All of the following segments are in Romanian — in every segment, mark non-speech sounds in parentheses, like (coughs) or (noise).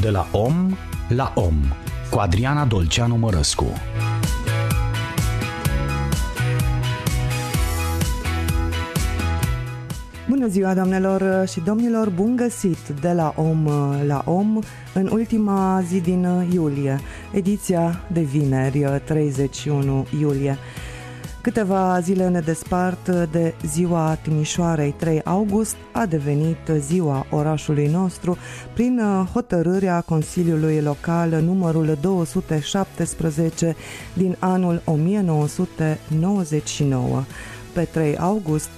De la om la om cu Adriana Dolceanu Mărăscu. Bună ziua, doamnelor și domnilor! Bun găsit de la om la om în ultima zi din iulie, ediția de vineri, 31 iulie. Câteva zile ne despart de ziua Timișoarei 3 august, a devenit ziua orașului nostru prin hotărârea Consiliului Local numărul 217 din anul 1999. Pe 3 august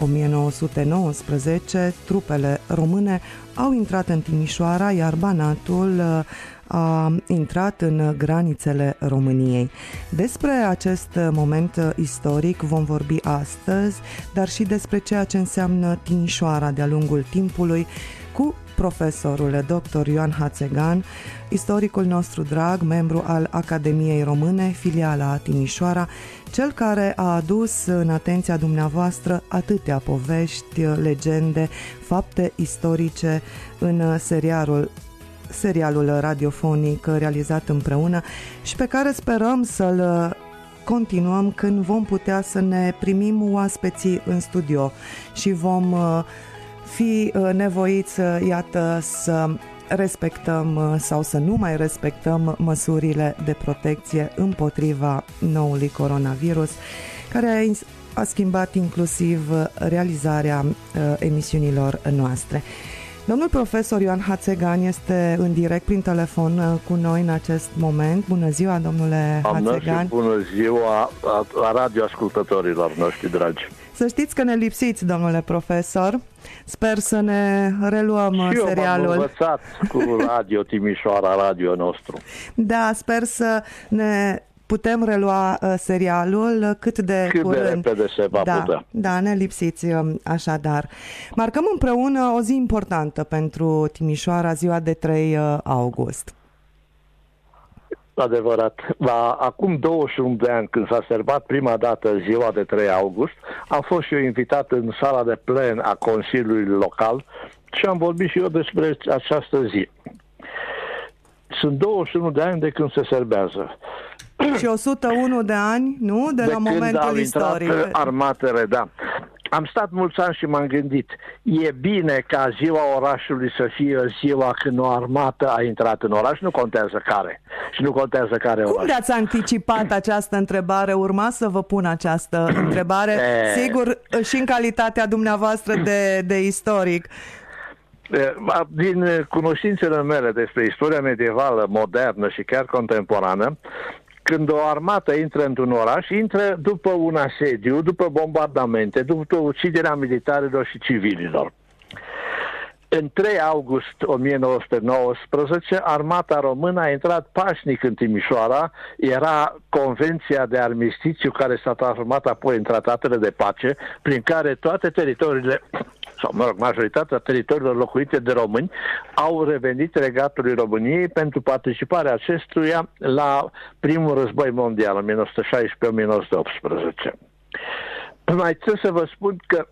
1919, trupele române au intrat în Timișoara, iar Banatul a intrat în granițele României. Despre acest moment istoric vom vorbi astăzi, dar și despre ceea ce înseamnă Timișoara de-a lungul timpului cu profesorul dr. Ioan Hațegan, istoricul nostru drag, membru al Academiei Române, filiala Timișoara, cel care a adus în atenția dumneavoastră atâtea povești, legende, fapte istorice în serialul serialul radiofonic realizat împreună și pe care sperăm să-l continuăm când vom putea să ne primim oaspeții în studio și vom fi nevoiți, iată, să respectăm sau să nu mai respectăm măsurile de protecție împotriva noului coronavirus, care a schimbat inclusiv realizarea emisiunilor noastre. Domnul profesor Ioan Hațegan este în direct prin telefon uh, cu noi în acest moment. Bună ziua, domnule Doamnă Hațegan. Și bună ziua a, a radioascultătorilor noștri dragi. Să știți că ne lipsiți, domnule profesor. Sper să ne reluăm și eu serialul. m-am învățat cu Radio Timișoara, radio nostru. Da, sper să ne putem relua uh, serialul cât de Cât curând. de repede se va da, putea. Da, ne lipsiți uh, așadar. Marcăm împreună o zi importantă pentru Timișoara, ziua de 3 uh, august. Adevărat. La acum 21 de ani, când s-a serbat prima dată ziua de 3 august, am fost și eu invitat în sala de plen a Consiliului Local și am vorbit și eu despre această zi. Sunt 21 de ani de când se serbează. Și 101 de ani, nu? De, de la momentul când istoric. Intrat armatele, da. Am stat mulți ani și m-am gândit, e bine ca ziua orașului să fie ziua când o armată a intrat în oraș, nu contează care și nu contează care Cum oraș. de-ați anticipat această întrebare? Urma să vă pun această întrebare, (clears throat) E... sigur, și în calitatea dumneavoastră de, de istoric. Din cunoștințele mele despre istoria medievală, modernă și chiar contemporană, când o armată intră într-un oraș, intră după un asediu, după bombardamente, după uciderea militarilor și civililor. În 3 august 1919, armata română a intrat pașnic în Timișoara, era convenția de armistițiu care s-a transformat apoi în tratatele de pace, prin care toate teritoriile sau, mă rog, majoritatea teritoriilor locuite de români au revenit regatului României pentru participarea acestuia la primul război mondial, 1916-1918. Mai trebuie să vă spun că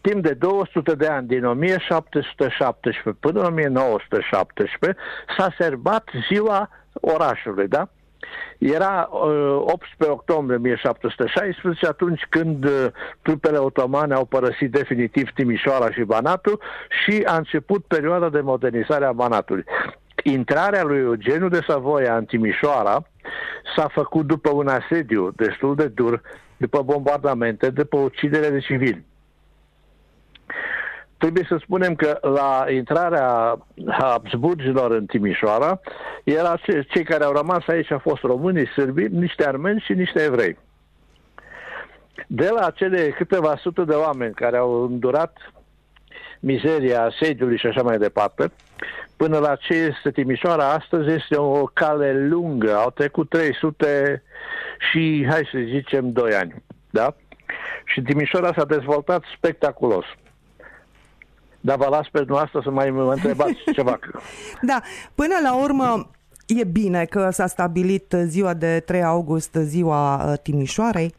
timp de 200 de ani, din 1717 până în 1917, s-a serbat ziua orașului, da? Era uh, 18 octombrie 1716, atunci când uh, trupele otomane au părăsit definitiv Timișoara și Banatul și a început perioada de modernizare a Banatului. Intrarea lui Eugeniu de Savoia în Timișoara s-a făcut după un asediu destul de dur, după bombardamente, după ucidere de civili. Trebuie să spunem că la intrarea Habsburgilor în Timișoara, era cei care au rămas aici au fost românii, sârbi, niște armeni și niște evrei. De la acele câteva sute de oameni care au îndurat mizeria sediului și așa mai departe, până la ce este Timișoara astăzi este o cale lungă. Au trecut 300 și, hai să zicem, 2 ani. Da? Și Timișoara s-a dezvoltat spectaculos. Dar vă las pe dumneavoastră să mai mă întrebați (laughs) ceva. Da, până la urmă e bine că s-a stabilit ziua de 3 august, ziua Timișoarei?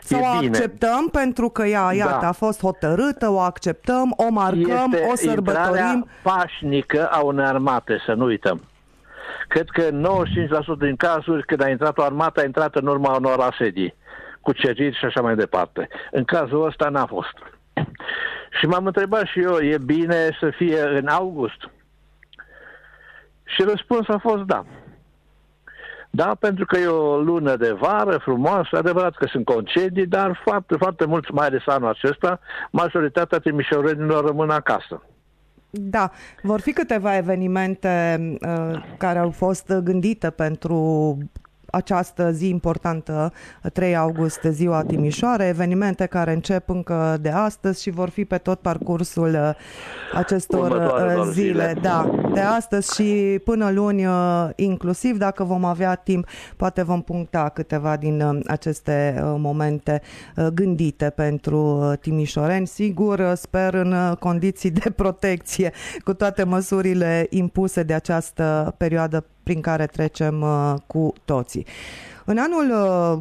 Sau o acceptăm pentru că ea, iată, da. a fost hotărâtă, o acceptăm, o marcăm, este o sărbătorim. pașnică a unei armate, să nu uităm. Cred că 95% din cazuri, când a intrat o armată, a intrat în urma unor asedii, cuceriri și așa mai departe. În cazul ăsta n-a fost. Și m-am întrebat și eu, e bine să fie în august? Și răspunsul a fost da. Da, pentru că e o lună de vară frumoasă, adevărat că sunt concedii, dar foarte, foarte mulți, mai ales anul acesta, majoritatea timișorenilor rămân acasă. Da, vor fi câteva evenimente uh, care au fost gândite pentru această zi importantă, 3 august, ziua Timișoare, evenimente care încep încă de astăzi și vor fi pe tot parcursul uh, acestor uh, zile, zile, da, de astăzi și până luni uh, inclusiv, dacă vom avea timp, poate vom puncta câteva din aceste momente gândite pentru timișoreni, sigur, sper în condiții de protecție, cu toate măsurile impuse de această perioadă prin care trecem uh, cu toții. În anul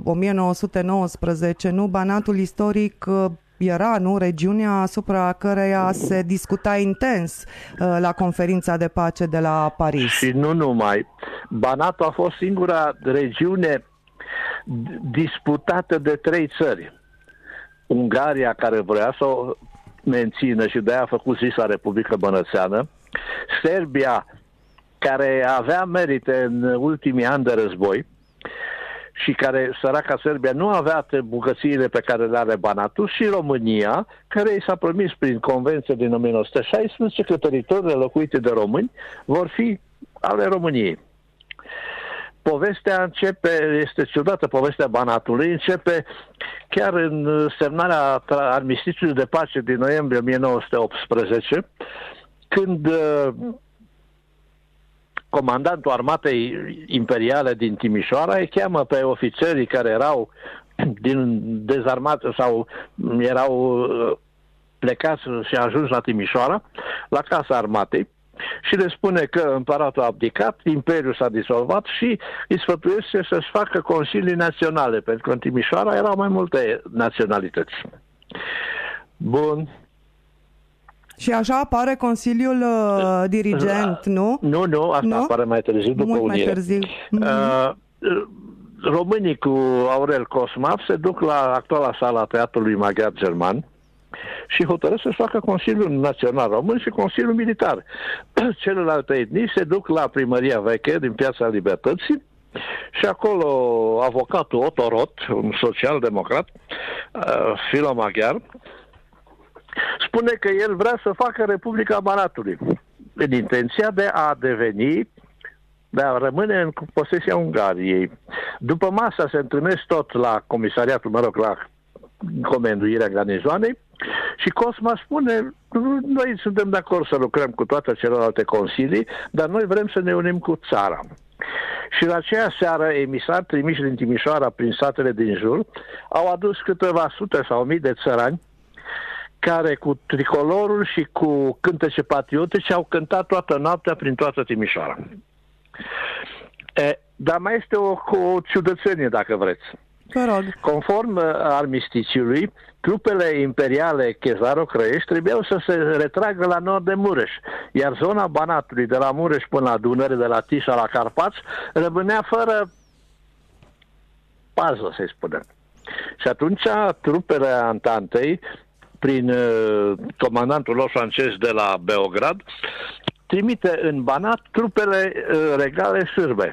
1919, uh, nu, Banatul istoric uh, era, nu, regiunea asupra căreia se discuta intens uh, la conferința de pace de la Paris. Și nu numai. Banatul a fost singura regiune disputată de trei țări. Ungaria, care vrea să o mențină și de-aia a făcut zisa Republică Bănățeană, Serbia, care avea merite în ultimii ani de război și care, săraca Serbia, nu avea bugățiile pe care le are Banatul și România, care i s-a promis prin convenție din 1916 că teritoriile locuite de români vor fi ale României. Povestea începe, este ciudată povestea Banatului, începe chiar în semnarea armistițiului de pace din noiembrie 1918, când comandantul armatei imperiale din Timișoara îi cheamă pe ofițerii care erau din dezarmat sau erau uh, plecați și ajuns la Timișoara, la casa armatei, și le spune că împăratul a abdicat, imperiul s-a disolvat și îi sfătuiește să-și facă consilii naționale, pentru că în Timișoara erau mai multe naționalități. Bun, și așa apare Consiliul uh, Dirigent, nu? Nu, nu, asta nu? apare mai târziu, după Mult unire. mai târziu. Uh, românii cu Aurel Cosmav se duc la actuala sala a Teatrului Maghiar German și hotărăsc să facă Consiliul Național Român și Consiliul Militar. (clears throat) Celelalte etnii se duc la primăria veche din Piața Libertății și acolo avocatul Otto Roth, un social-democrat, uh, filo-maghiar, spune că el vrea să facă Republica Banatului în intenția de a deveni de a rămâne în posesia Ungariei. După masa se întâlnesc tot la comisariatul, mă rog, la comenduirea garnizoanei și Cosma spune, noi suntem de acord să lucrăm cu toate celelalte consilii, dar noi vrem să ne unim cu țara. Și la aceea seară, emisari trimiși din Timișoara prin satele din jur au adus câteva sute sau mii de țărani care cu tricolorul și cu cântece patriotice au cântat toată noaptea prin toată Timișoara. E, dar mai este o, o ciudățenie, dacă vreți. rog. Conform uh, armistițiului, trupele imperiale Chezaro-Crăiești trebuiau să se retragă la nord de Mureș, iar zona Banatului, de la Mureș până la Dunăre, de la Tisa la Carpați, rămânea fără pază, să-i spunem. Și atunci trupele Antantei prin uh, comandantul lor francez de la Beograd, trimite în Banat trupele uh, regale sârbe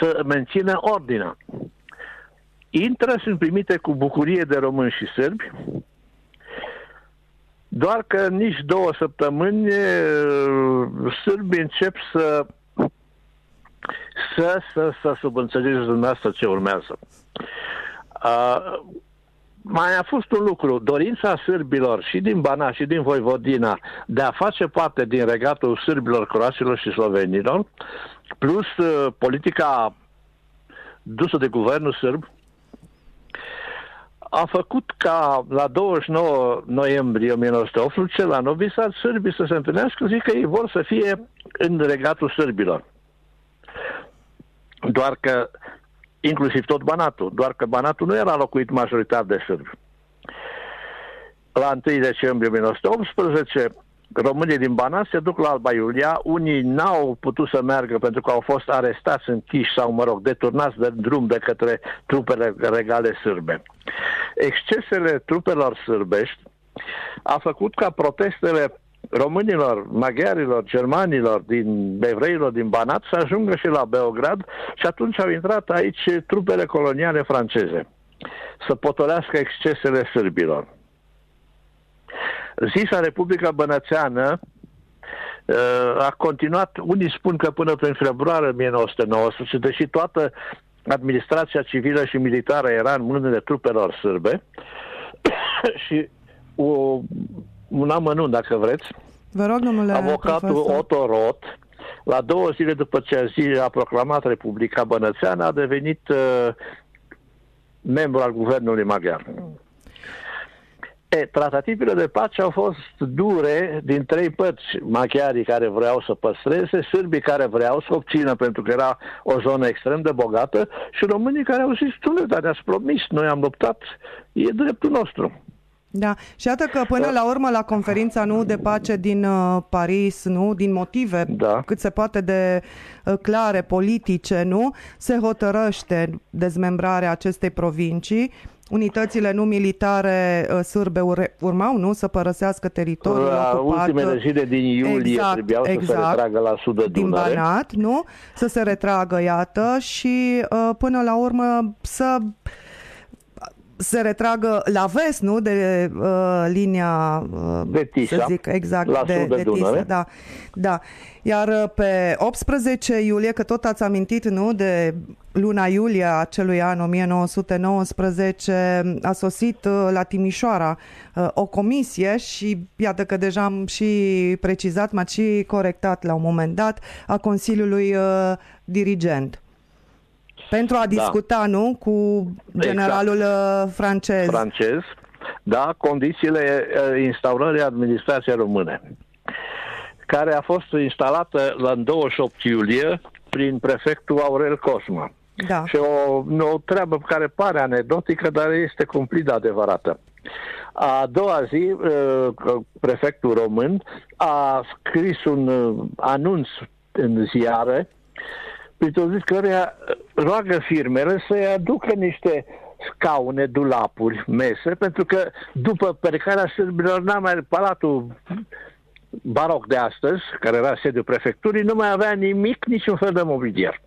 să mențină ordinea. Intră, sunt primite cu bucurie de români și sârbi, doar că nici două săptămâni uh, sârbii încep să să, să, să subînțelegeți dumneavoastră ce urmează. Uh, mai a fost un lucru, dorința sârbilor și din Bana și din Voivodina de a face parte din regatul sârbilor, croaților și slovenilor, plus uh, politica dusă de guvernul sârb, a făcut ca la 29 noiembrie 1918 la Novi Sad sârbii să se întâlnească zic că ei vor să fie în regatul sârbilor. Doar că inclusiv tot Banatul, doar că Banatul nu era locuit majoritar de sârbi. La 1 decembrie 1918, românii din Banat se duc la Alba Iulia, unii n-au putut să meargă pentru că au fost arestați, închiși sau, mă rog, deturnați de drum de către trupele regale sârbe. Excesele trupelor sârbești a făcut ca protestele românilor, maghiarilor, germanilor, din evreilor din Banat să ajungă și la Beograd și atunci au intrat aici trupele coloniale franceze să potolească excesele sârbilor. Zisa Republica Bănățeană uh, a continuat, unii spun că până prin februarie 1919, deși toată administrația civilă și militară era în mâinile trupelor sârbe (coughs) și o, un amănunt, dacă vreți. Vă rog, domnule Avocatul profesor. Otto Roth, la două zile după ce a proclamat Republica Bănățeană, a devenit uh, membru al guvernului maghiar. E, tratativele de pace au fost dure din trei părți. Maghiarii care vreau să păstreze, sârbii care vreau să obțină pentru că era o zonă extrem de bogată și românii care au zis, tu dar ne-ați promis, noi am luptat, e dreptul nostru. Da, și iată că până da. la urmă la conferința nu de pace din uh, Paris, nu, din motive Da. cât se poate de uh, clare politice, nu, se hotărăște dezmembrarea acestei provincii. Unitățile nu militare uh, sârbe ure- urmau, nu, să părăsească teritoriul La ocupat. ultimele zile din iulie Exact, trebuiau să se exact. retragă la sud de din Dunăre. Banat, nu? Să se retragă, iată, și uh, până la urmă să se retragă la vest, nu? De uh, linia uh, De Tisa, să zic, exact, la de, sud de de Tisa, Dunăre. da, da. Iar uh, pe 18 iulie, că tot ați amintit, nu, de luna iulie a acelui an 1919, a sosit uh, la Timișoara uh, o comisie și iată că deja am și precizat, m-a și corectat la un moment dat, a Consiliului uh, Dirigent. Pentru a discuta, nu, cu generalul uh, francez. francez, da, condițiile uh, instaurării administrației române, care a fost instalată la 28 iulie prin prefectul Aurel Cosma. da. Și o, o treabă care pare anecdotică, dar este cumplit de adevărată. A doua zi, uh, prefectul român a scris un uh, anunț în ziare printr-o zis căreia roagă firmele să-i aducă niște scaune, dulapuri, mese, pentru că după plecarea sârbilor n-a mai palatul baroc de astăzi, care era sediul prefecturii, nu mai avea nimic, niciun fel de mobilier.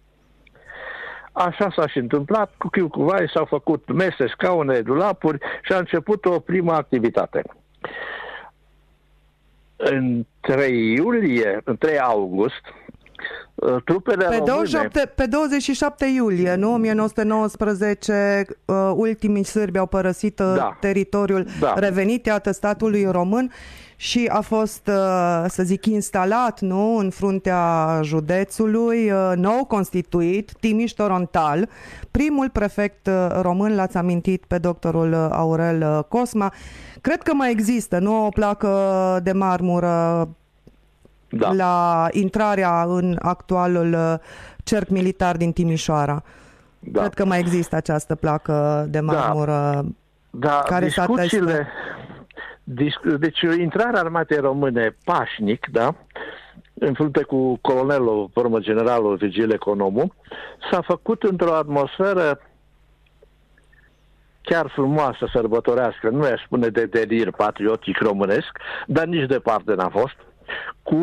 Așa s-a și întâmplat, cu chiu cu vai s-au făcut mese, scaune, dulapuri și a început o primă activitate. În 3 iulie, în 3 august, uh, trupele Pe, române... 27, pe 27 iulie, nu? 1919, uh, ultimii sârbi au părăsit uh, Da. teritoriul Da. revenit, iată, statului român și a fost, uh, să zic, instalat, nu? În fruntea județului, uh, nou constituit, Timiș-Torontal. Primul prefect uh, român, l-ați amintit pe doctorul uh, Aurel uh, Cosma. Cred că mai există, nu? O placă de marmură Da. la intrarea în actualul uh, cerc militar din Timișoara. Da. Cred că mai există această placă de marmură. Da, care s-a discuțiile... Dis- deci intrarea armatei române pașnic, da, în frunte cu colonelul, pe urmă generalul Vigil Economu, s-a făcut într-o atmosferă chiar frumoasă, sărbătorească, nu aș spune de delir patriotic românesc, dar nici departe n-a fost, cu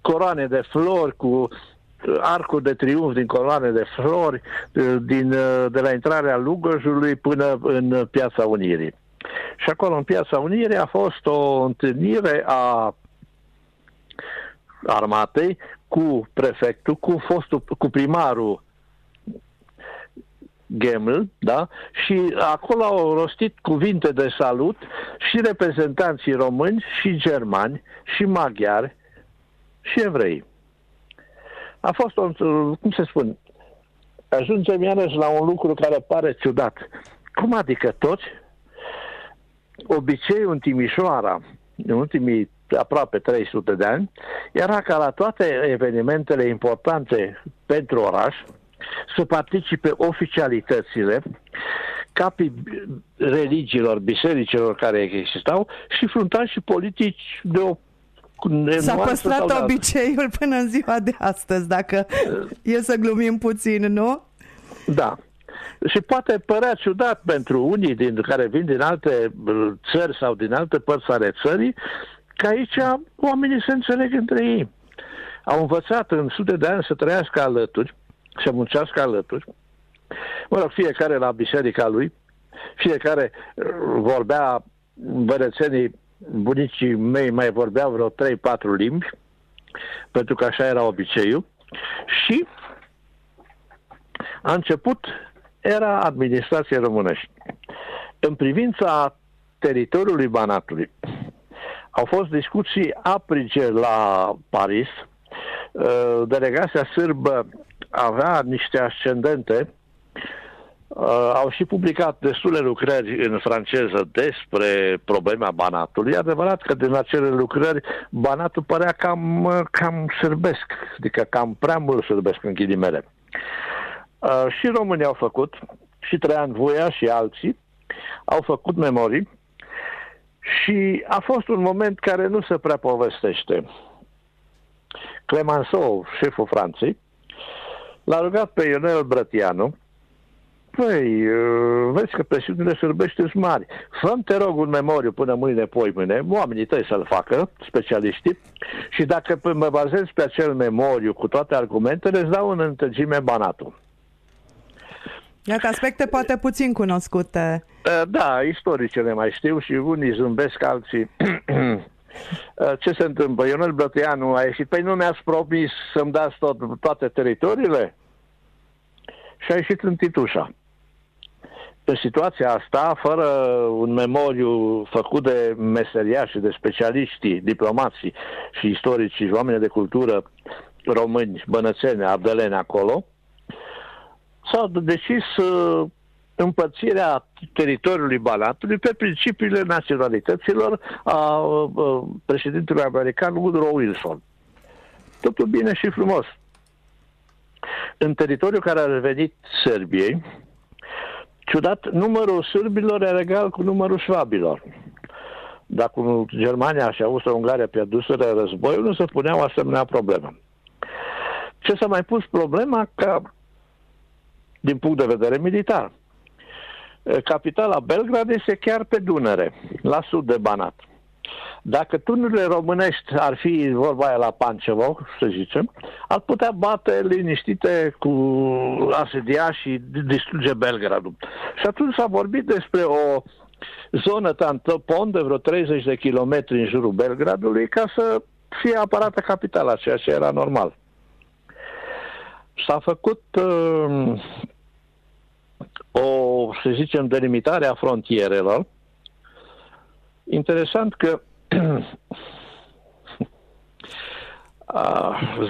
coroane de flori, cu arcul de triumf din coloane de flori, din, de la intrarea Lugojului până în Piața Unirii. Și acolo, în Piața Unirii, a fost o întâlnire a armatei cu prefectul, cu fostul, cu primarul Geml, da? Și acolo au rostit cuvinte de salut și reprezentanții români și germani și maghiari și evrei. A fost, o, cum se spune, ajungem iarăși la un lucru care pare ciudat. Cum adică toți? Obiceiul în Timișoara, în ultimii aproape 300 de ani, era ca la toate evenimentele importante pentru oraș, să participe oficialitățile, capii religiilor, bisericilor care existau și fruntași politici de o S-a păstrat obiceiul până în ziua de astăzi, dacă e să glumim puțin, nu? Da. Și poate părea ciudat pentru unii din care vin din alte țări sau din alte părți ale țării, că aici oamenii se înțeleg între ei. Au învățat în sute de ani să trăiască alături, să muncească alături. Mă rog, fiecare la biserica lui, fiecare uh, vorbea bărețenii, bunicii mei mai vorbeau vreo 3-4 limbi, pentru că așa era obiceiul. Și a început era administrației românești. În privința teritoriului Banatului, au fost discuții aprige la Paris. Uh, delegația sârbă avea niște ascendente Uh, au și publicat destule lucrări în franceză despre problema Banatului. E adevărat că din acele lucrări Banatul părea cam, cam sârbesc, adică cam prea mult sârbesc în ghilimele. Uh, și românii au făcut, și Traian Voia și alții au făcut memorii și a fost un moment care nu se prea povestește. Clemenceau, șeful Franței, l-a rugat pe Ionel Brătianu Păi, uh, vezi că presiunile sârbești sunt mari. fă te rog, un memoriu până mâine, poi mâine, oamenii tăi să-l facă, specialiștii, și dacă mă bazez pe acel memoriu cu toate argumentele, îți dau în întregime banatul. Iată aspecte poate puțin cunoscute. Uh, da, istoricele mai știu și unii zâmbesc, alții uh, (clears throat) ce se întâmplă? Ionel Brătianu a ieșit, păi nu mi-ați promis să-mi dați tot, toate teritoriile? Și a ieșit în Titușa în situația asta, fără un memoriu făcut de meseria și de specialiștii, diplomații și istorici și oameni de cultură români, bănățeni, abdeleni acolo, s-a decis uh, împărțirea teritoriului Banatului pe principiile naționalităților a uh, președintelui american Woodrow Wilson. Totul bine și frumos. În teritoriul care a revenit Serbiei, ciudat, numărul sârbilor era egal cu numărul șvabilor. Dacă Germania și Austria-Ungaria pierduseră războiul, nu se puneau asemenea problemă. Ce s-a mai pus problema? Că, din punct de vedere militar, capitala Belgrad este chiar pe Dunăre, la sud de Banat. Dacă tunurile românești ar fi vorba aia la Pancevo, să zicem, ar putea bate liniștite cu asedia și distruge Belgradul. Și atunci s-a vorbit despre o zonă tampon de vreo 30 de kilometri în jurul Belgradului ca să fie aparată capitala, ceea ce era normal. S-a făcut uh, o, să zicem, delimitare a frontierelor. Interesant că (clears throat)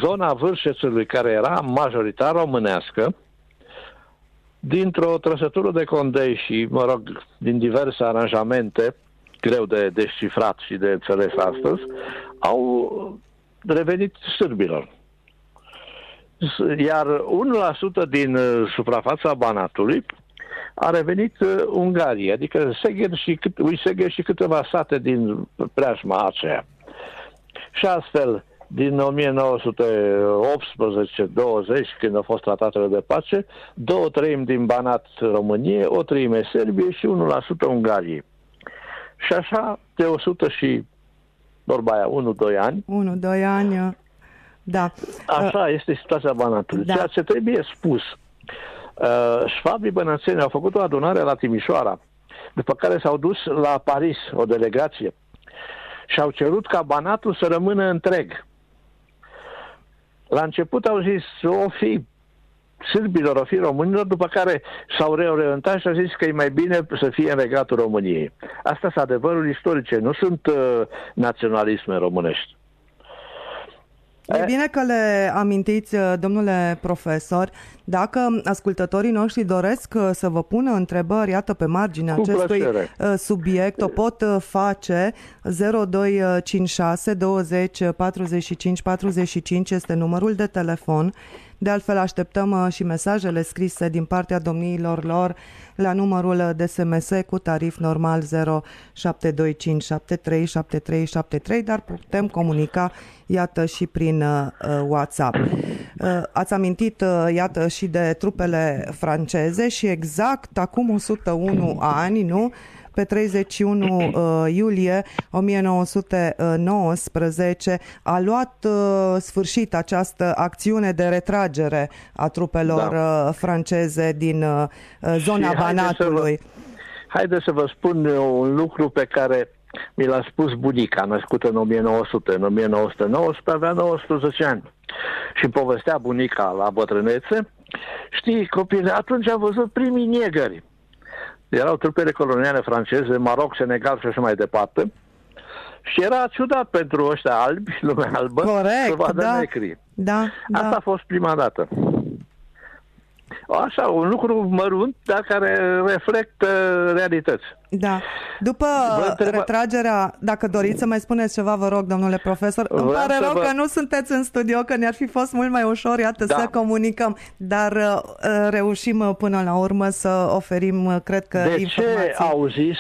zona Vârșețului, care era majoritar românească, dintr-o trăsătură de condei și, mă rog, din diverse aranjamente, greu de descifrat și de înțeles astăzi, au revenit sârbilor. Iar 1% din uh, suprafața Banatului a revenit uh, Ungaria, adică Segher și, Segher și câteva sate din preajma aceea. Și astfel, din 1918-20, când au fost tratatele de pace, două treimi din Banat Românie, o treime Serbie și 1% Ungariei. Și așa, de 100 și vorba aia, 1-2 ani. 1-2 ani, da. Așa este situația Banatului. Da. Ceea ce trebuie spus Uh, șvabii bănățeni au făcut o adunare la Timișoara, după care s-au dus la Paris, o delegație, și au cerut ca Banatul să rămână întreg. La început au zis, o fi sârbilor, o fi românilor, după care s-au reorientat și au zis că e mai bine să fie în regatul României. Asta sunt adevărul istorice, nu sunt uh, naționalisme românești. E bine că le amintiți, uh, domnule profesor. Dacă ascultătorii noștri doresc uh, să vă pună întrebări, iată, pe marginea Cu acestui plăcere. Uh, subiect, o pot face 0256 20 45 45 este numărul de telefon De altfel așteptăm și mesajele scrise din partea domniilor lor la numărul de SMS cu tarif normal 0725737373, dar putem comunica, iată, și prin uh, WhatsApp. Uh, ați amintit, uh, iată, și de trupele franceze și exact acum 101 ani, nu? Pe 31 (clears throat) uh, iulie 1919 a luat uh, sfârșit această acțiune de retragere a trupelor da. uh, franceze din uh, zona și Banatului. Haideți să vă spun un lucru pe care mi l-a spus bunica, născută în 1900. În 1919 avea 19 ani. Și povestea bunica la bătrânețe, știi, copile, atunci a văzut primii negări erau trupele coloniale franceze, Maroc, Senegal și așa mai departe. Și era ciudat pentru ăștia albi, lumea albă, Corect, să vadă da, necri. Da, Asta da. a fost prima dată. Așa, un lucru mărunt, dar care reflectă realități. Da. După întreba... retragerea, dacă doriți să mai spuneți ceva, vă rog, domnule profesor, Vreau îmi pare rău vă... că nu sunteți în studio, că ne-ar fi fost mult mai ușor, iată, da. să comunicăm, dar uh, reușim uh, până la urmă să oferim, uh, cred că, De informații ce au zis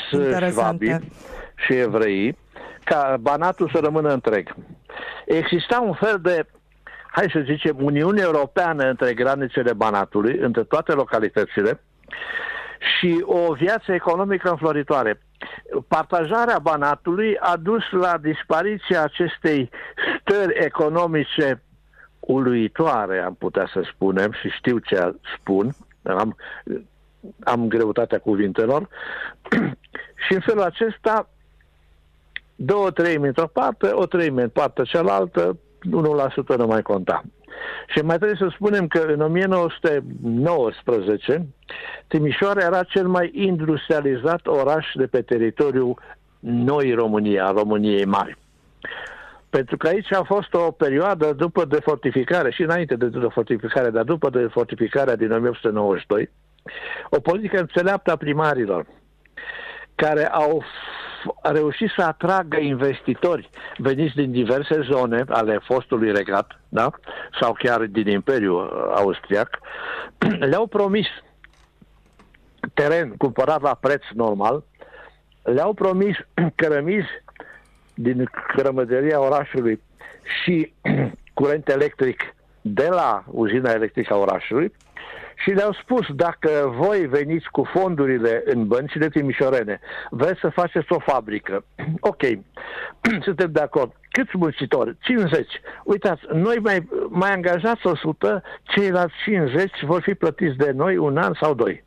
șvabii și evrei ca Banatul să rămână întreg? Exista un fel de hai să zicem, Uniune Europeană între granițele Banatului, între toate localitățile, și o viață economică înfloritoare. Partajarea Banatului a dus la dispariția acestei stări economice uluitoare, am putea să spunem, și știu ce spun, am, am greutatea cuvintelor, (clears throat) și în felul acesta două treimi într-o parte, o treime în partea cealaltă, 1% nu mai conta. Și mai trebuie să spunem că în 1919 Timișoara era cel mai industrializat oraș de pe teritoriul noi România, României mari. Pentru că aici a fost o perioadă după defortificare, și înainte de defortificare, dar după defortificarea din 1892, o politică înțeleaptă a primarilor, care au a reușit să atragă investitori veniți din diverse zone ale fostului regat, da? sau chiar din Imperiul Austriac, (clears throat) le-au promis teren cumpărat la preț normal, le-au promis (clears throat) cărămizi din cărămăderia orașului și (clears throat) curent electric de la uzina electrică a orașului și le-au spus, dacă voi veniți cu fondurile în băncile timișorene, vreți să faceți o fabrică. (clears throat) ok, (clears throat) suntem de acord. Câți muncitori? 50. Uitați, noi mai, mai angajați 100, ceilalți 50 vor fi plătiți de noi un an sau doi.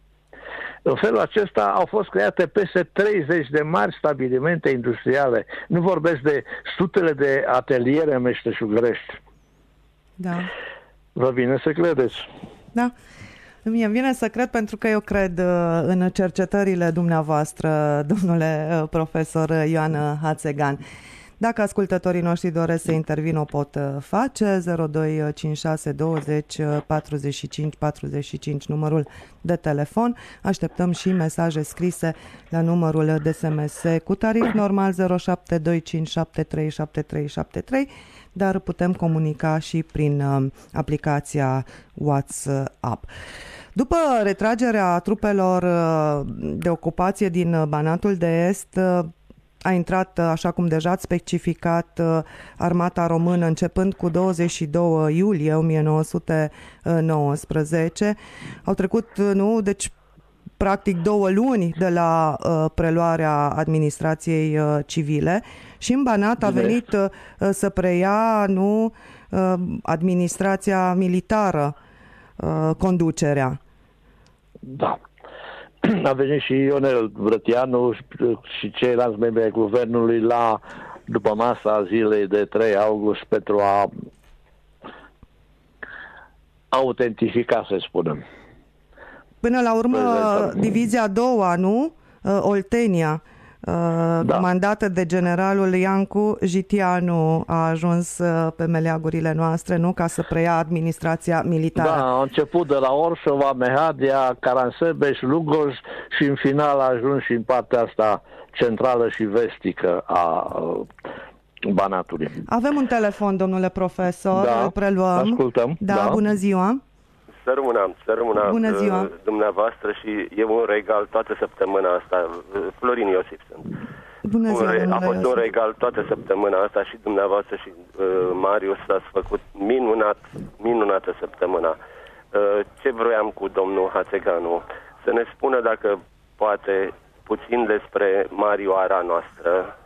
În felul acesta au fost create peste 30 de mari stabilimente industriale. Nu vorbesc de sutele de ateliere meșteșugărești. Da. Vă vine să credeți. Da. Mie îmi vine să cred pentru că eu cred uh, în cercetările dumneavoastră, (laughs) domnule uh, profesor Ioan Hațegan. Dacă ascultătorii noștri doresc să intervină, o pot uh, face 0256 20 45 45 numărul de telefon. Așteptăm și mesaje scrise la numărul de SMS cu tarif normal 0725737373 dar putem comunica și prin aplicația WhatsApp. După retragerea trupelor uh, de ocupație din uh, Banatul de Est, uh, a intrat, așa cum deja ați specificat, armata română începând cu 22 iulie 1919. Au trecut, nu, deci practic două luni de la uh, preluarea administrației uh, civile și în Banat a venit uh, să preia nu uh, administrația militară, uh, conducerea. Da. (clears throat) A venit și Ionel Brătianu și ceilalți membri ai guvernului la după masa zilei de 3 august pentru a autentifica, să spunem. Până la urmă, divizia a doua, nu? Uh, Oltenia Uh, da. comandată de generalul Iancu Jitianu a ajuns uh, pe meleagurile noastre, nu? Ca să preia administrația militară. Da, a început de la Orșova, Mehadia, Caransebeș, Lugoj și în final a ajuns și în partea asta centrală și vestică a uh, Banatului. Avem un telefon, domnule profesor, da, îl preluăm. ascultăm. Da, da, bună ziua. Să rămână, să rămână Bună ziua. uh, dumneavoastră și e un regal toată săptămâna asta. Uh, Florin Iosif sunt. Bună ziua, Un re- a domnule fost un Iosif. regal toată săptămâna asta și dumneavoastră și uh, Marius ați făcut minunat, minunată săptămâna. Uh, ce vroiam cu domnul Hațeganu? Să ne spună dacă poate puțin despre Marioara noastră,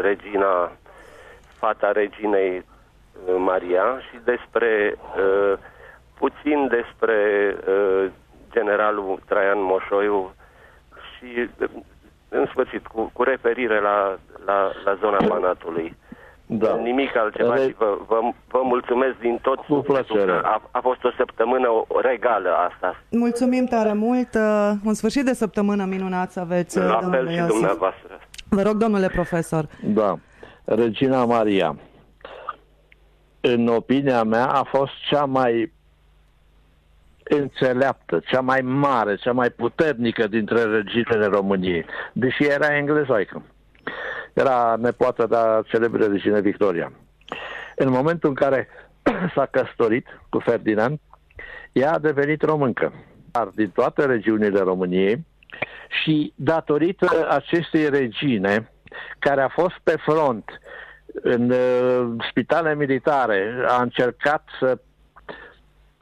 regina, fata reginei uh, Maria și despre uh, puțin despre uh, generalul Traian Moșoiu și uh, în sfârșit cu, cu referire la, la, la zona Banatului. Da. Nimic altceva Re- și vă, vă, vă mulțumesc din tot Cu sufletul plăcere. că A, a fost o săptămână o- regală asta. Mulțumim tare mult. uh, Un sfârșit de săptămână minunat să aveți, uh, La fel domnule și Iosif. dumneavoastră. Vă rog, domnule profesor. Da. Regina Maria, în opinia mea, a fost cea mai înțeleaptă, cea mai mare, cea mai puternică dintre reginele României, deși era englezoică. Era nepoată de celebră regine Victoria. În momentul în care (clears throat) s-a căsătorit cu Ferdinand, ea a devenit româncă. Dar din toate regiunile României și datorită acestei regine, care a fost pe front în uh, spitale militare, a încercat să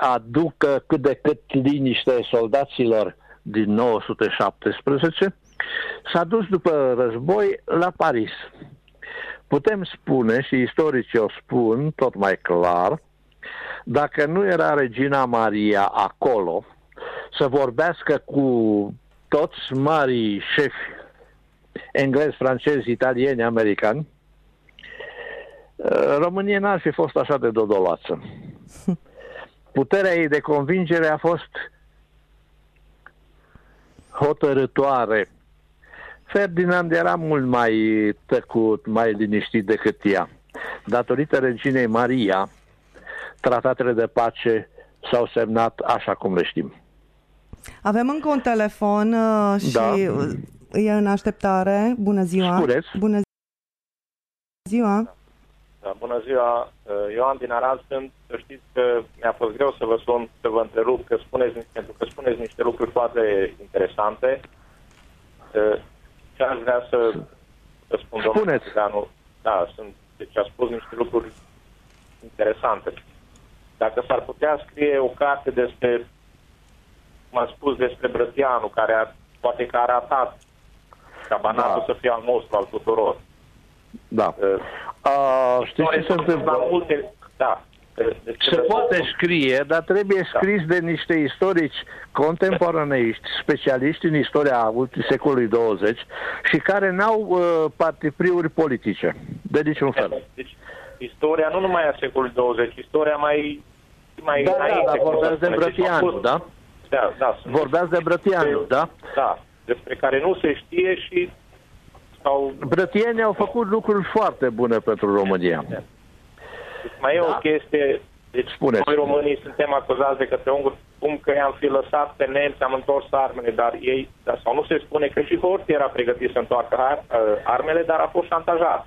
aducă cât de cât liniște soldaților din 917, s-a dus după război la Paris. Putem spune, și istoricii o spun tot mai clar, dacă nu era regina Maria acolo, să vorbească cu toți marii șefi englezi, francezi, italieni, americani, uh, România n-ar fi fost așa de dodolață. (laughs) Puterea ei de convingere a fost hotărătoare. Ferdinand era mult mai tăcut, mai liniștit decât ea. Datorită reginei Maria, tratatele de pace s-au semnat așa cum le știm. Avem încă un telefon uh, și Da. uh, e în așteptare. Bună ziua! Spuneți. Bună ziua! Da, bună ziua, Ioan din Arad sunt. Să știți că mi-a fost greu să vă sun, să vă întrerup, că spuneți, pentru că spuneți niște lucruri foarte interesante. Ce aș vrea să să spun, domnul Spuneți. Țiganu, da, sunt, deci a spus niște lucruri interesante. Dacă s-ar putea scrie o carte despre, cum a spus, despre Brătianu, care a, poate că a ratat ca banatul Da. să fie al nostru, al tuturor. Da. Uh, A, știți ce se Istorie La întâmplă? multe, da. Deci, Se poate scrie, dar trebuie Da. scris de niște istorici contemporaneiști, specialiști în istoria ultimului secolului 20 și care n-au uh, partipriuri politice, de niciun fel. Deci, istoria nu numai a secolului 20, istoria mai, mai Da, da, înainte. da, cum vorbeați să de spune. Deci, Brătianu, au fost- da? Da, da. sunt Vorbeați de Brătianu, da? Da, despre care nu se știe și sau Brătienii au făcut lucruri foarte bune pentru România. deci mai e Da. o chestie, deci Spuneți. noi românii suntem acuzați de către unguri cum că i-am fi lăsat pe nemți, am întors armele, dar ei, dar, sau nu se spune că și Horthy era pregătit să întoarcă ar- armele, dar a fost șantajat.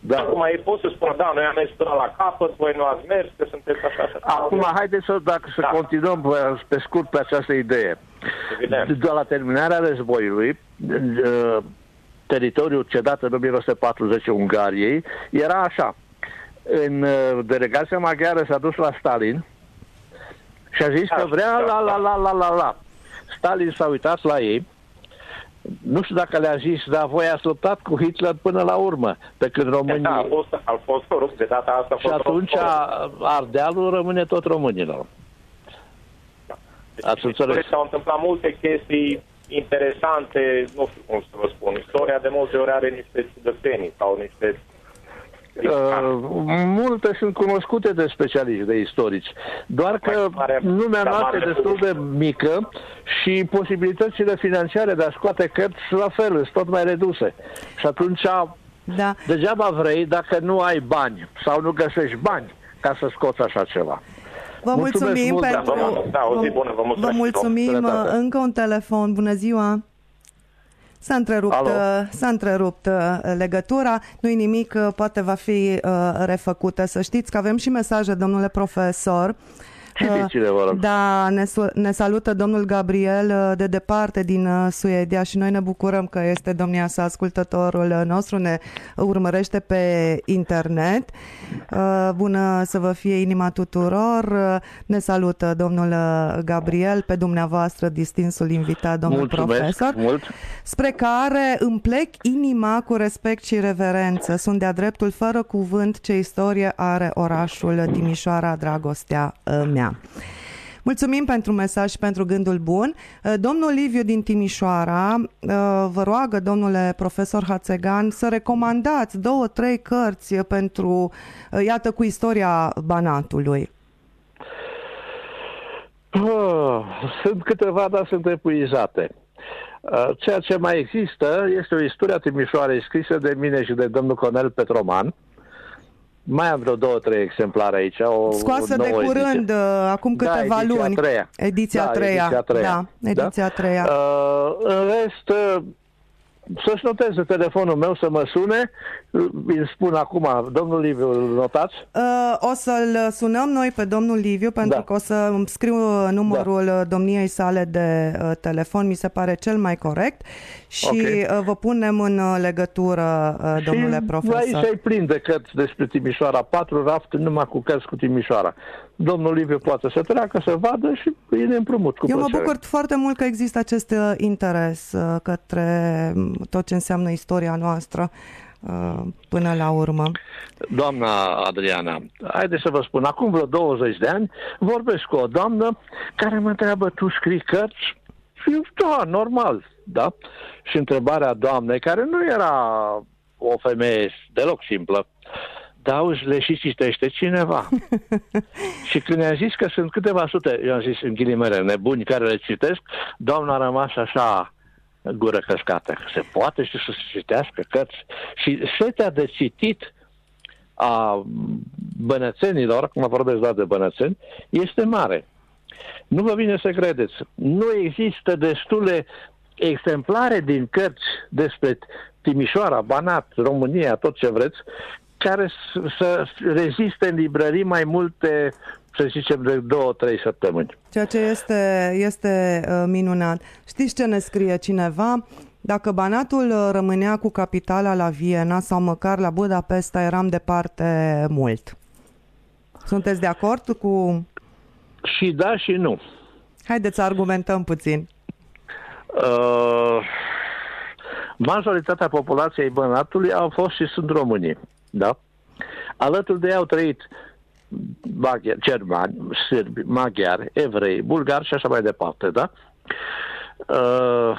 Da. Acum ei pot să spună, da, noi am mers până la capăt, voi nu ați mers, că sunteți așa, așa. Acum, haideți să, dacă să Da. continuăm pe, pe scurt pe această idee. Evident. De la terminarea războiului, uh, teritoriul cedat în 1940 Ungariei era așa. În uh, delegația maghiară s-a dus la Stalin și a zis că vrea la la la la la la. Stalin s-a uitat la ei, nu știu dacă le-a zis, dar voi ați luptat cu Hitler până la urmă, pe când Da, a România... fost, a fost rupt, de data asta a Și fost atunci rupt. a- Ardealul rămâne tot românilor. Deci, ați în istorie înțeles. S-au întâmplat multe chestii interesante, nu știu cum să vă spun. Istoria de multe ori are niște ciudățenii sau niște... Uh, multe sunt cunoscute de specialiști, de istorici. Doar că Mai mare- lumea dar noastră e mare- destul de mică și posibilitățile financiare de a scoate cărți la fel sunt tot mai reduse. Și atunci Da. degeaba vrei dacă nu ai bani sau nu găsești bani ca să scoți așa ceva. Vă Mulțumesc mulțumim mult, pentru... da, vă- da, o zi bună, vă mulțumesc. Vă mulțumim. Sănătate. Încă un telefon. Bună ziua! S-a întrerupt, Alo. uh, s-a întrerupt uh, legătura, nu-i nimic, uh, poate va fi uh, refăcută. Să știți că avem și mesaje, domnule profesor. Cine, cine, vă rog? Da, ne, ne salută domnul Gabriel de departe din Suedia și noi ne bucurăm că este domnia sa ascultătorul nostru, ne urmărește pe internet. Bună să vă fie inima tuturor. Ne salută domnul Gabriel, pe dumneavoastră distinsul invitat, domnul Mulțumesc, profesor. Mult. Spre care îmi plec inima cu respect și reverență. Sunt de-a dreptul fără cuvânt ce istorie are orașul Timișoara, dragostea mea. Mulțumim pentru mesaj și pentru gândul bun. Domnul Liviu din Timișoara vă roagă, domnule profesor Hațegan, să recomandați două, trei cărți pentru, iată, cu istoria Banatului. Oh, sunt câteva, dar sunt epuizate. Ceea ce mai există este o istorie a Timișoarei scrisă de mine și de domnul Conel Petroman, mai am vreo două, trei exemplare aici. O, Scoasă o de curând, ediție. acum câteva da, ediția luni. A treia. Ediția da, treia. Ediția treia. Da, ediția da? treia. Uh, în rest, uh, să-și noteze telefonul meu să mă sune. Îi spun acum, domnul Liviu, îl notați? Uh, o să-l sunăm noi pe domnul Liviu pentru Da. că o să îmi scriu numărul da. domniei sale de uh, telefon, mi se pare cel mai corect și Ok. uh, vă punem în uh, legătură, uh, domnule și profesor. aici ai plin de cărți despre Timișoara. Patru rafturi numai cu cărți cu Timișoara. Domnul Liviu poate să treacă, să vadă și îi ne împrumut cu Eu mă plăcere. bucur foarte mult că există acest uh, interes uh, către mm, tot ce înseamnă istoria noastră uh, până la urmă. Doamna Adriana, haideți să vă spun, acum vreo 20 de ani vorbesc cu o doamnă care mă întreabă, tu scrii cărți? Și eu, da, normal, da? Și întrebarea doamnei, care nu era o femeie deloc simplă, da, auzi, le și citește cineva. (laughs) și când i-am zis că sunt câteva sute, eu am zis în ghilimele, nebuni care le citesc, doamna a rămas așa gură căscată. Se poate și să se citească cărți. Și setea de citit a bănățenilor, acum vorbesc doar de bănățeni, este mare. Nu vă vine să credeți. Nu există destule exemplare din cărți despre Timișoara, Banat, România, tot ce vreți, care s- să reziste în librării mai multe, să zicem, de două, trei săptămâni. Ceea ce este, este uh, minunat. Știți ce ne scrie cineva? Dacă Banatul uh, rămânea cu capitala la Viena sau măcar la Budapesta, eram departe mult. Sunteți de acord cu... Și da și nu. Haideți să argumentăm puțin. Uh, majoritatea populației Bănatului au fost și sunt românii, da? Alături de ei au trăit maghiari, germani, sârbi, maghiari, evrei, bulgari și așa mai departe, da? Uh,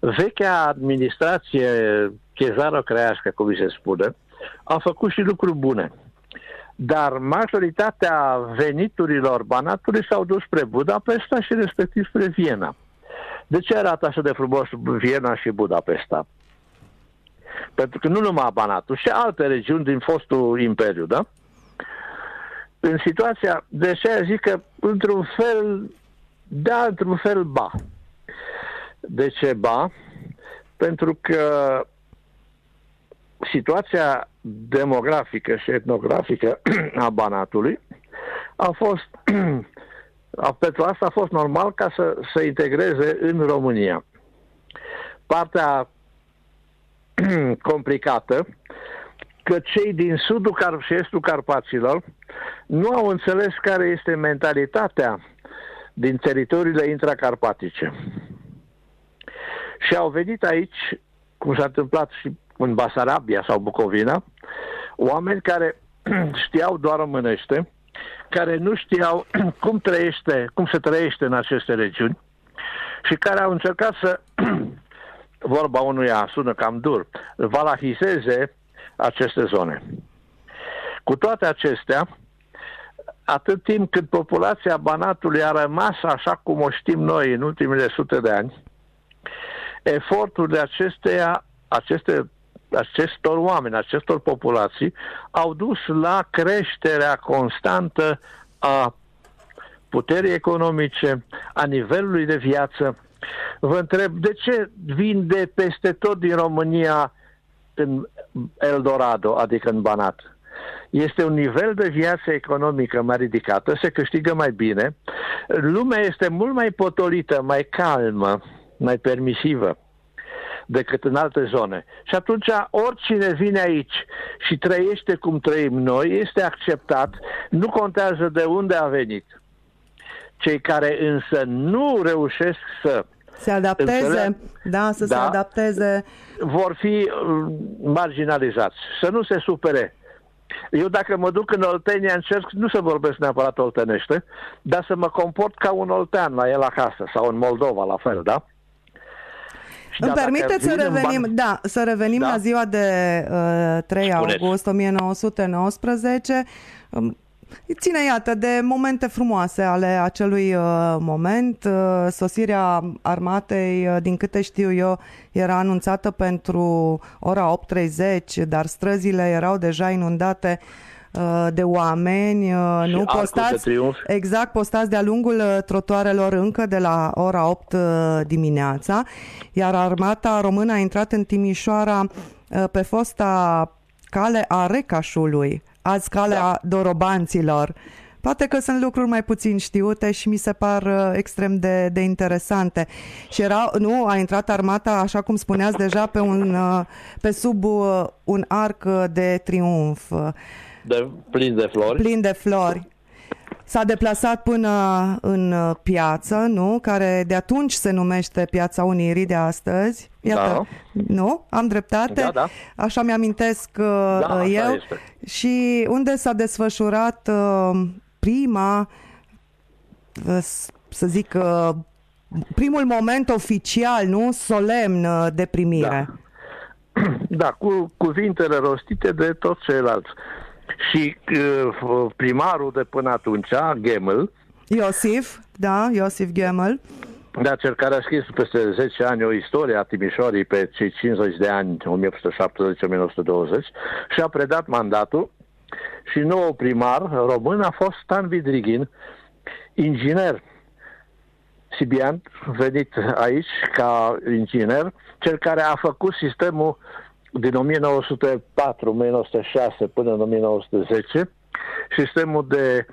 vechea administrație chezaro-crească, cum se spune, a făcut și lucruri bune. Dar majoritatea veniturilor Banatului s-au dus spre Budapesta și respectiv spre Viena. De ce arată așa de frumos Viena și Budapesta? Pentru că nu numai Banatul, și alte regiuni din fostul imperiu, da? În situația, de ce zic că într-un fel, da, într-un fel, ba. De ce ba? Pentru că situația demografică și etnografică a Banatului a fost (clears throat) a, pentru asta a fost normal ca să se integreze în România. Partea (clears throat) complicată că cei din sudul Car- și estul Carpaților nu au înțeles care este mentalitatea din teritoriile intracarpatice. Și au venit aici, cum s-a întâmplat și în Basarabia sau Bucovina, oameni care (clears throat) știau doar românește, care nu știau (clears throat) cum trăiește, cum se trăiește în aceste regiuni și care au încercat să, vorba unuia sună cam dur, valahiseze aceste zone. Cu toate acestea, atât timp cât populația Banatului a rămas așa cum o știm noi în ultimele sute de ani, eforturile acesteia, aceste, acestor oameni, acestor populații, au dus la creșterea constantă a puterii economice, a nivelului de viață. Vă întreb, de ce vin de peste tot din România în Eldorado, adică în Banat? este un nivel de viață economică mai ridicată, se câștigă mai bine, lumea este mult mai potolită, mai calmă, mai permisivă decât în alte zone. Și atunci oricine vine aici și trăiește cum trăim noi, este acceptat, nu contează de unde a venit. Cei care însă nu reușesc să se adapteze, înțeleg, da, să da, se adapteze. Vor fi uh, marginalizați. Să nu se supere. Eu dacă mă duc în Oltenia încerc nu să vorbesc neapărat oltenește, dar să mă comport ca un oltean la el acasă sau în Moldova la fel, da? Îmi da, permiteți să revenim, ban... da, să revenim da? la ziua de uh, 3 Spuneți. august 1919. Um, ține, iată, de momente frumoase ale acelui uh, moment. Uh, sosirea armatei, uh, din câte știu eu, era anunțată pentru ora 8.30, dar străzile erau deja inundate uh, de oameni, uh, nu? postați, exact, postați de-a lungul uh, trotuarelor încă de la ora 8 dimineața, iar armata română a intrat în Timișoara pe fosta cale a Recașului, azi calea da. dorobanților. Poate că sunt lucruri mai puțin știute și mi se par uh, extrem de, de interesante. Și era, nu, a intrat armata, așa cum spuneați deja, pe, un, uh, pe sub uh, un arc de triumf. De, plin de flori. Plin de flori. S-a deplasat până în uh, piață, nu? Care de atunci se numește Piața Unirii de astăzi. Iată, da. nu? Am dreptate? Da, da. Așa mi-amintesc uh, da, eu. Este. Și unde s-a desfășurat uh, prima, să zic, primul moment oficial, nu? Solemn de primire. Da, (clears throat) da cu cuvintele rostite de toți ceilalți și uh, primarul de până atunci, Gemel, Iosif, da, Iosif Gemel, da, cel care a scris peste 10 ani o istorie a Timișorii pe cei 50 de ani, 1870-1920, și a predat mandatul. Și nou primar român a fost Stan Vidrigin, inginer sibian, venit aici ca inginer, cel care a făcut sistemul din 1904-1906 până în 1910 sistemul de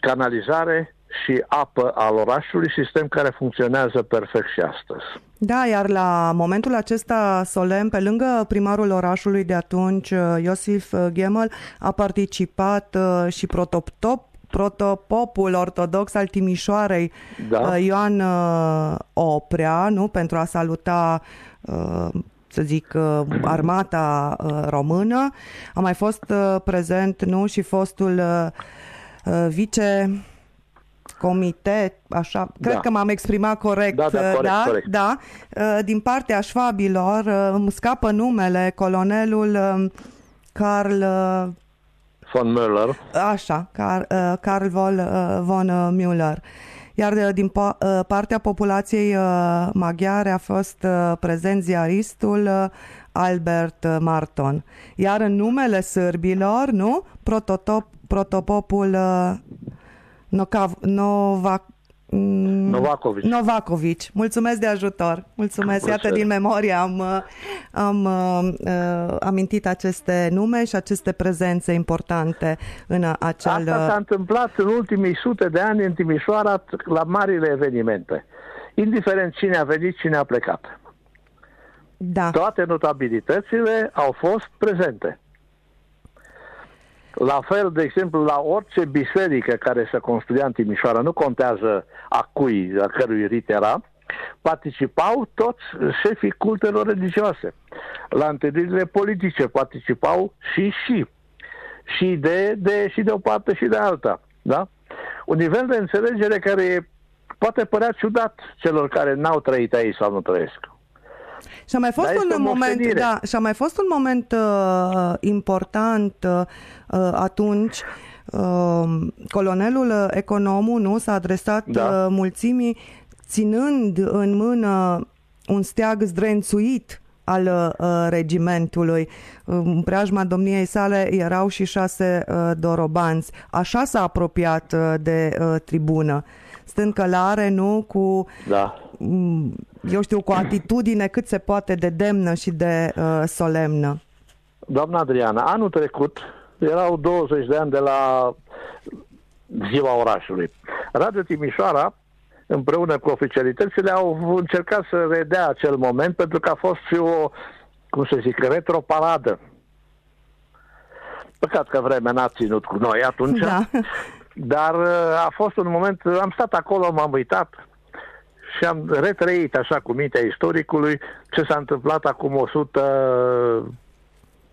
canalizare și apă al orașului, sistem care funcționează perfect și astăzi. Da, iar la momentul acesta solemn, pe lângă primarul orașului de atunci, Iosif Gemel, a participat uh, și protoptop protopopul ortodox al Timișoarei, da. Uh, Ioan uh, Oprea, nu, pentru a saluta să zic, uh, armata uh, română. A mai fost uh, prezent, nu, și fostul vice comitet, așa, cred da. că m-am exprimat corect, da, da, corect, da, corect. da, din partea șvabilor, îmi scapă numele, colonelul Carl von Müller. Așa, Carl, Carl von Müller iar uh, din uh, partea populației uh, maghiare a fost prezent ziaristul Albert Marton. Iar în numele sârbilor, nu? Prototop, protopopul Nocav, Novak, Mm, Novakovic. Novakovic. Mulțumesc de ajutor. Mulțumesc. Iată, din memorie am, am uh, amintit aceste nume și aceste prezențe importante în acel... Asta s-a întâmplat în ultimii sute de ani în Timișoara la marile evenimente. Indiferent cine a venit, cine a plecat. Da. Toate notabilitățile au fost prezente. La fel, de exemplu, la orice biserică care se construia în Timișoara, nu contează a cui, a cărui rit era, participau toți șefii cultelor religioase. La întâlnirile politice participau și și. Și de, de, și de o parte și de alta. Da? Un nivel de înțelegere care poate părea ciudat celor care n-au trăit aici sau nu trăiesc. Și a mai fost un moment, da, și a mai fost un moment uh, important uh, atunci uh, colonelul economul nu s-a adresat da. uh, mulțimii ținând în mână un steag zdrențuit al uh, regimentului. În preajma domniei sale erau și șase uh, dorobanți. Așa s-a apropiat uh, de uh, tribună. Stând călare, nu, cu da eu știu, cu o atitudine cât se poate de demnă și de uh, solemnă. Doamna Adriana, anul trecut, erau 20 de ani de la ziua orașului. Radio Timișoara, împreună cu oficialitățile, au încercat să redea acel moment pentru că a fost și o, cum să zic, retroparadă. Păcat că vremea n-a ținut cu noi atunci, Da. dar uh, a fost un moment, am stat acolo, m-am uitat și am retrăit așa cu mintea istoricului ce s-a întâmplat acum 100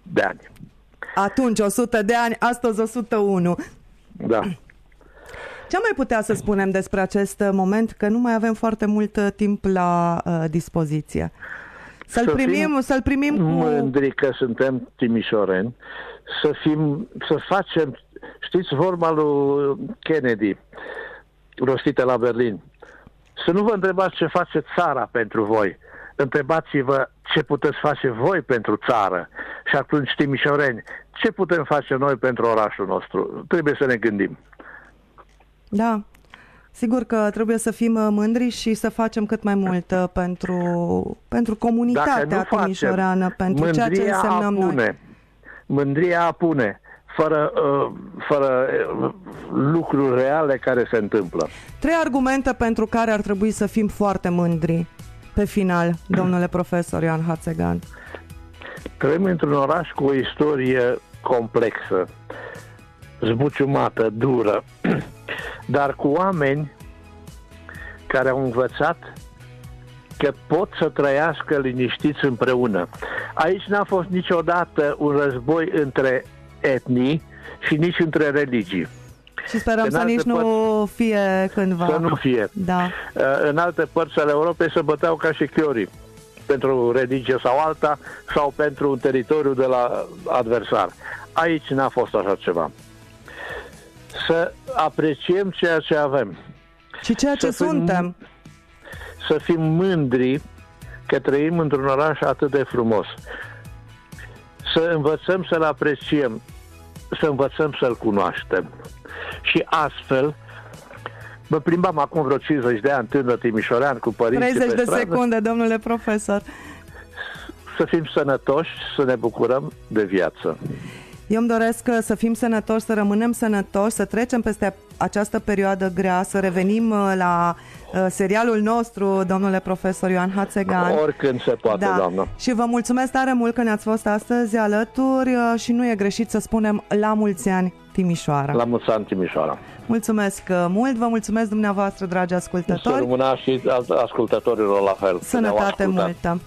de ani. Atunci 100 de ani, astăzi 101. Da. Ce am mai putea să spunem despre acest uh, moment, că nu mai avem foarte mult uh, timp la uh, dispoziție? Să-l Să primim, fim să-l primim cu... Mândri că suntem timișoreni, să fim, să facem, știți vorba lui Kennedy, rostită la Berlin, să nu vă întrebați ce face țara pentru voi, întrebați-vă ce puteți face voi pentru țară. Și atunci, timișoreni, ce putem face noi pentru orașul nostru? Trebuie să ne gândim. Da. Sigur că trebuie să fim uh, mândri și să facem cât mai mult uh, pentru, pentru Dacă comunitatea nu facem, timișoreană, pentru ceea ce mândria însemnăm noi. apune. Mândria apune, fără, uh, fără uh, lucruri reale care se întâmplă. Trei argumente pentru care ar trebui să fim foarte mândri pe final, domnule profesor Ioan Hațegan. Trăim într-un oraș cu o istorie complexă, zbuciumată, dură, (clears throat) dar cu oameni care au învățat că pot să trăiască liniștiți împreună. Aici n-a fost niciodată un război între etnii și nici între religii. Și sperăm În să alte nici nu fie cândva. Să nu fie. Da. Uh, În alte părți ale Europei se băteau ca și chiorii pentru religie sau alta sau pentru un teritoriu de la adversar. Aici n-a fost așa ceva. Să apreciem ceea ce avem. Și ceea ce Să fim- suntem. Să fim mândri că trăim într-un oraș atât de frumos. Să învățăm să-l apreciem, să învățăm să-l cunoaștem. Și astfel, mă plimbam acum vreo 50 de ani tânăr timișorean cu părinții 30 pe de stradă, secunde, domnule profesor. să fim sănătoși, să ne bucurăm de viață. Eu îmi doresc uh, să fim sănătoși, să rămânem sănătoși, să trecem peste această perioadă grea, să revenim uh, la uh, serialul nostru, domnule profesor Ioan Hațegan. Oricând se poate, da. doamnă. Și vă mulțumesc tare mult că ne-ați fost astăzi alături uh, și nu e greșit să spunem la mulți ani Timișoara. La mulți ani, Timișoara. Mulțumesc uh, mult, vă mulțumesc dumneavoastră, dragi Să ascultători. rămâna și ascultătorilor la fel. că ne-au Sănătate ascultat. multă!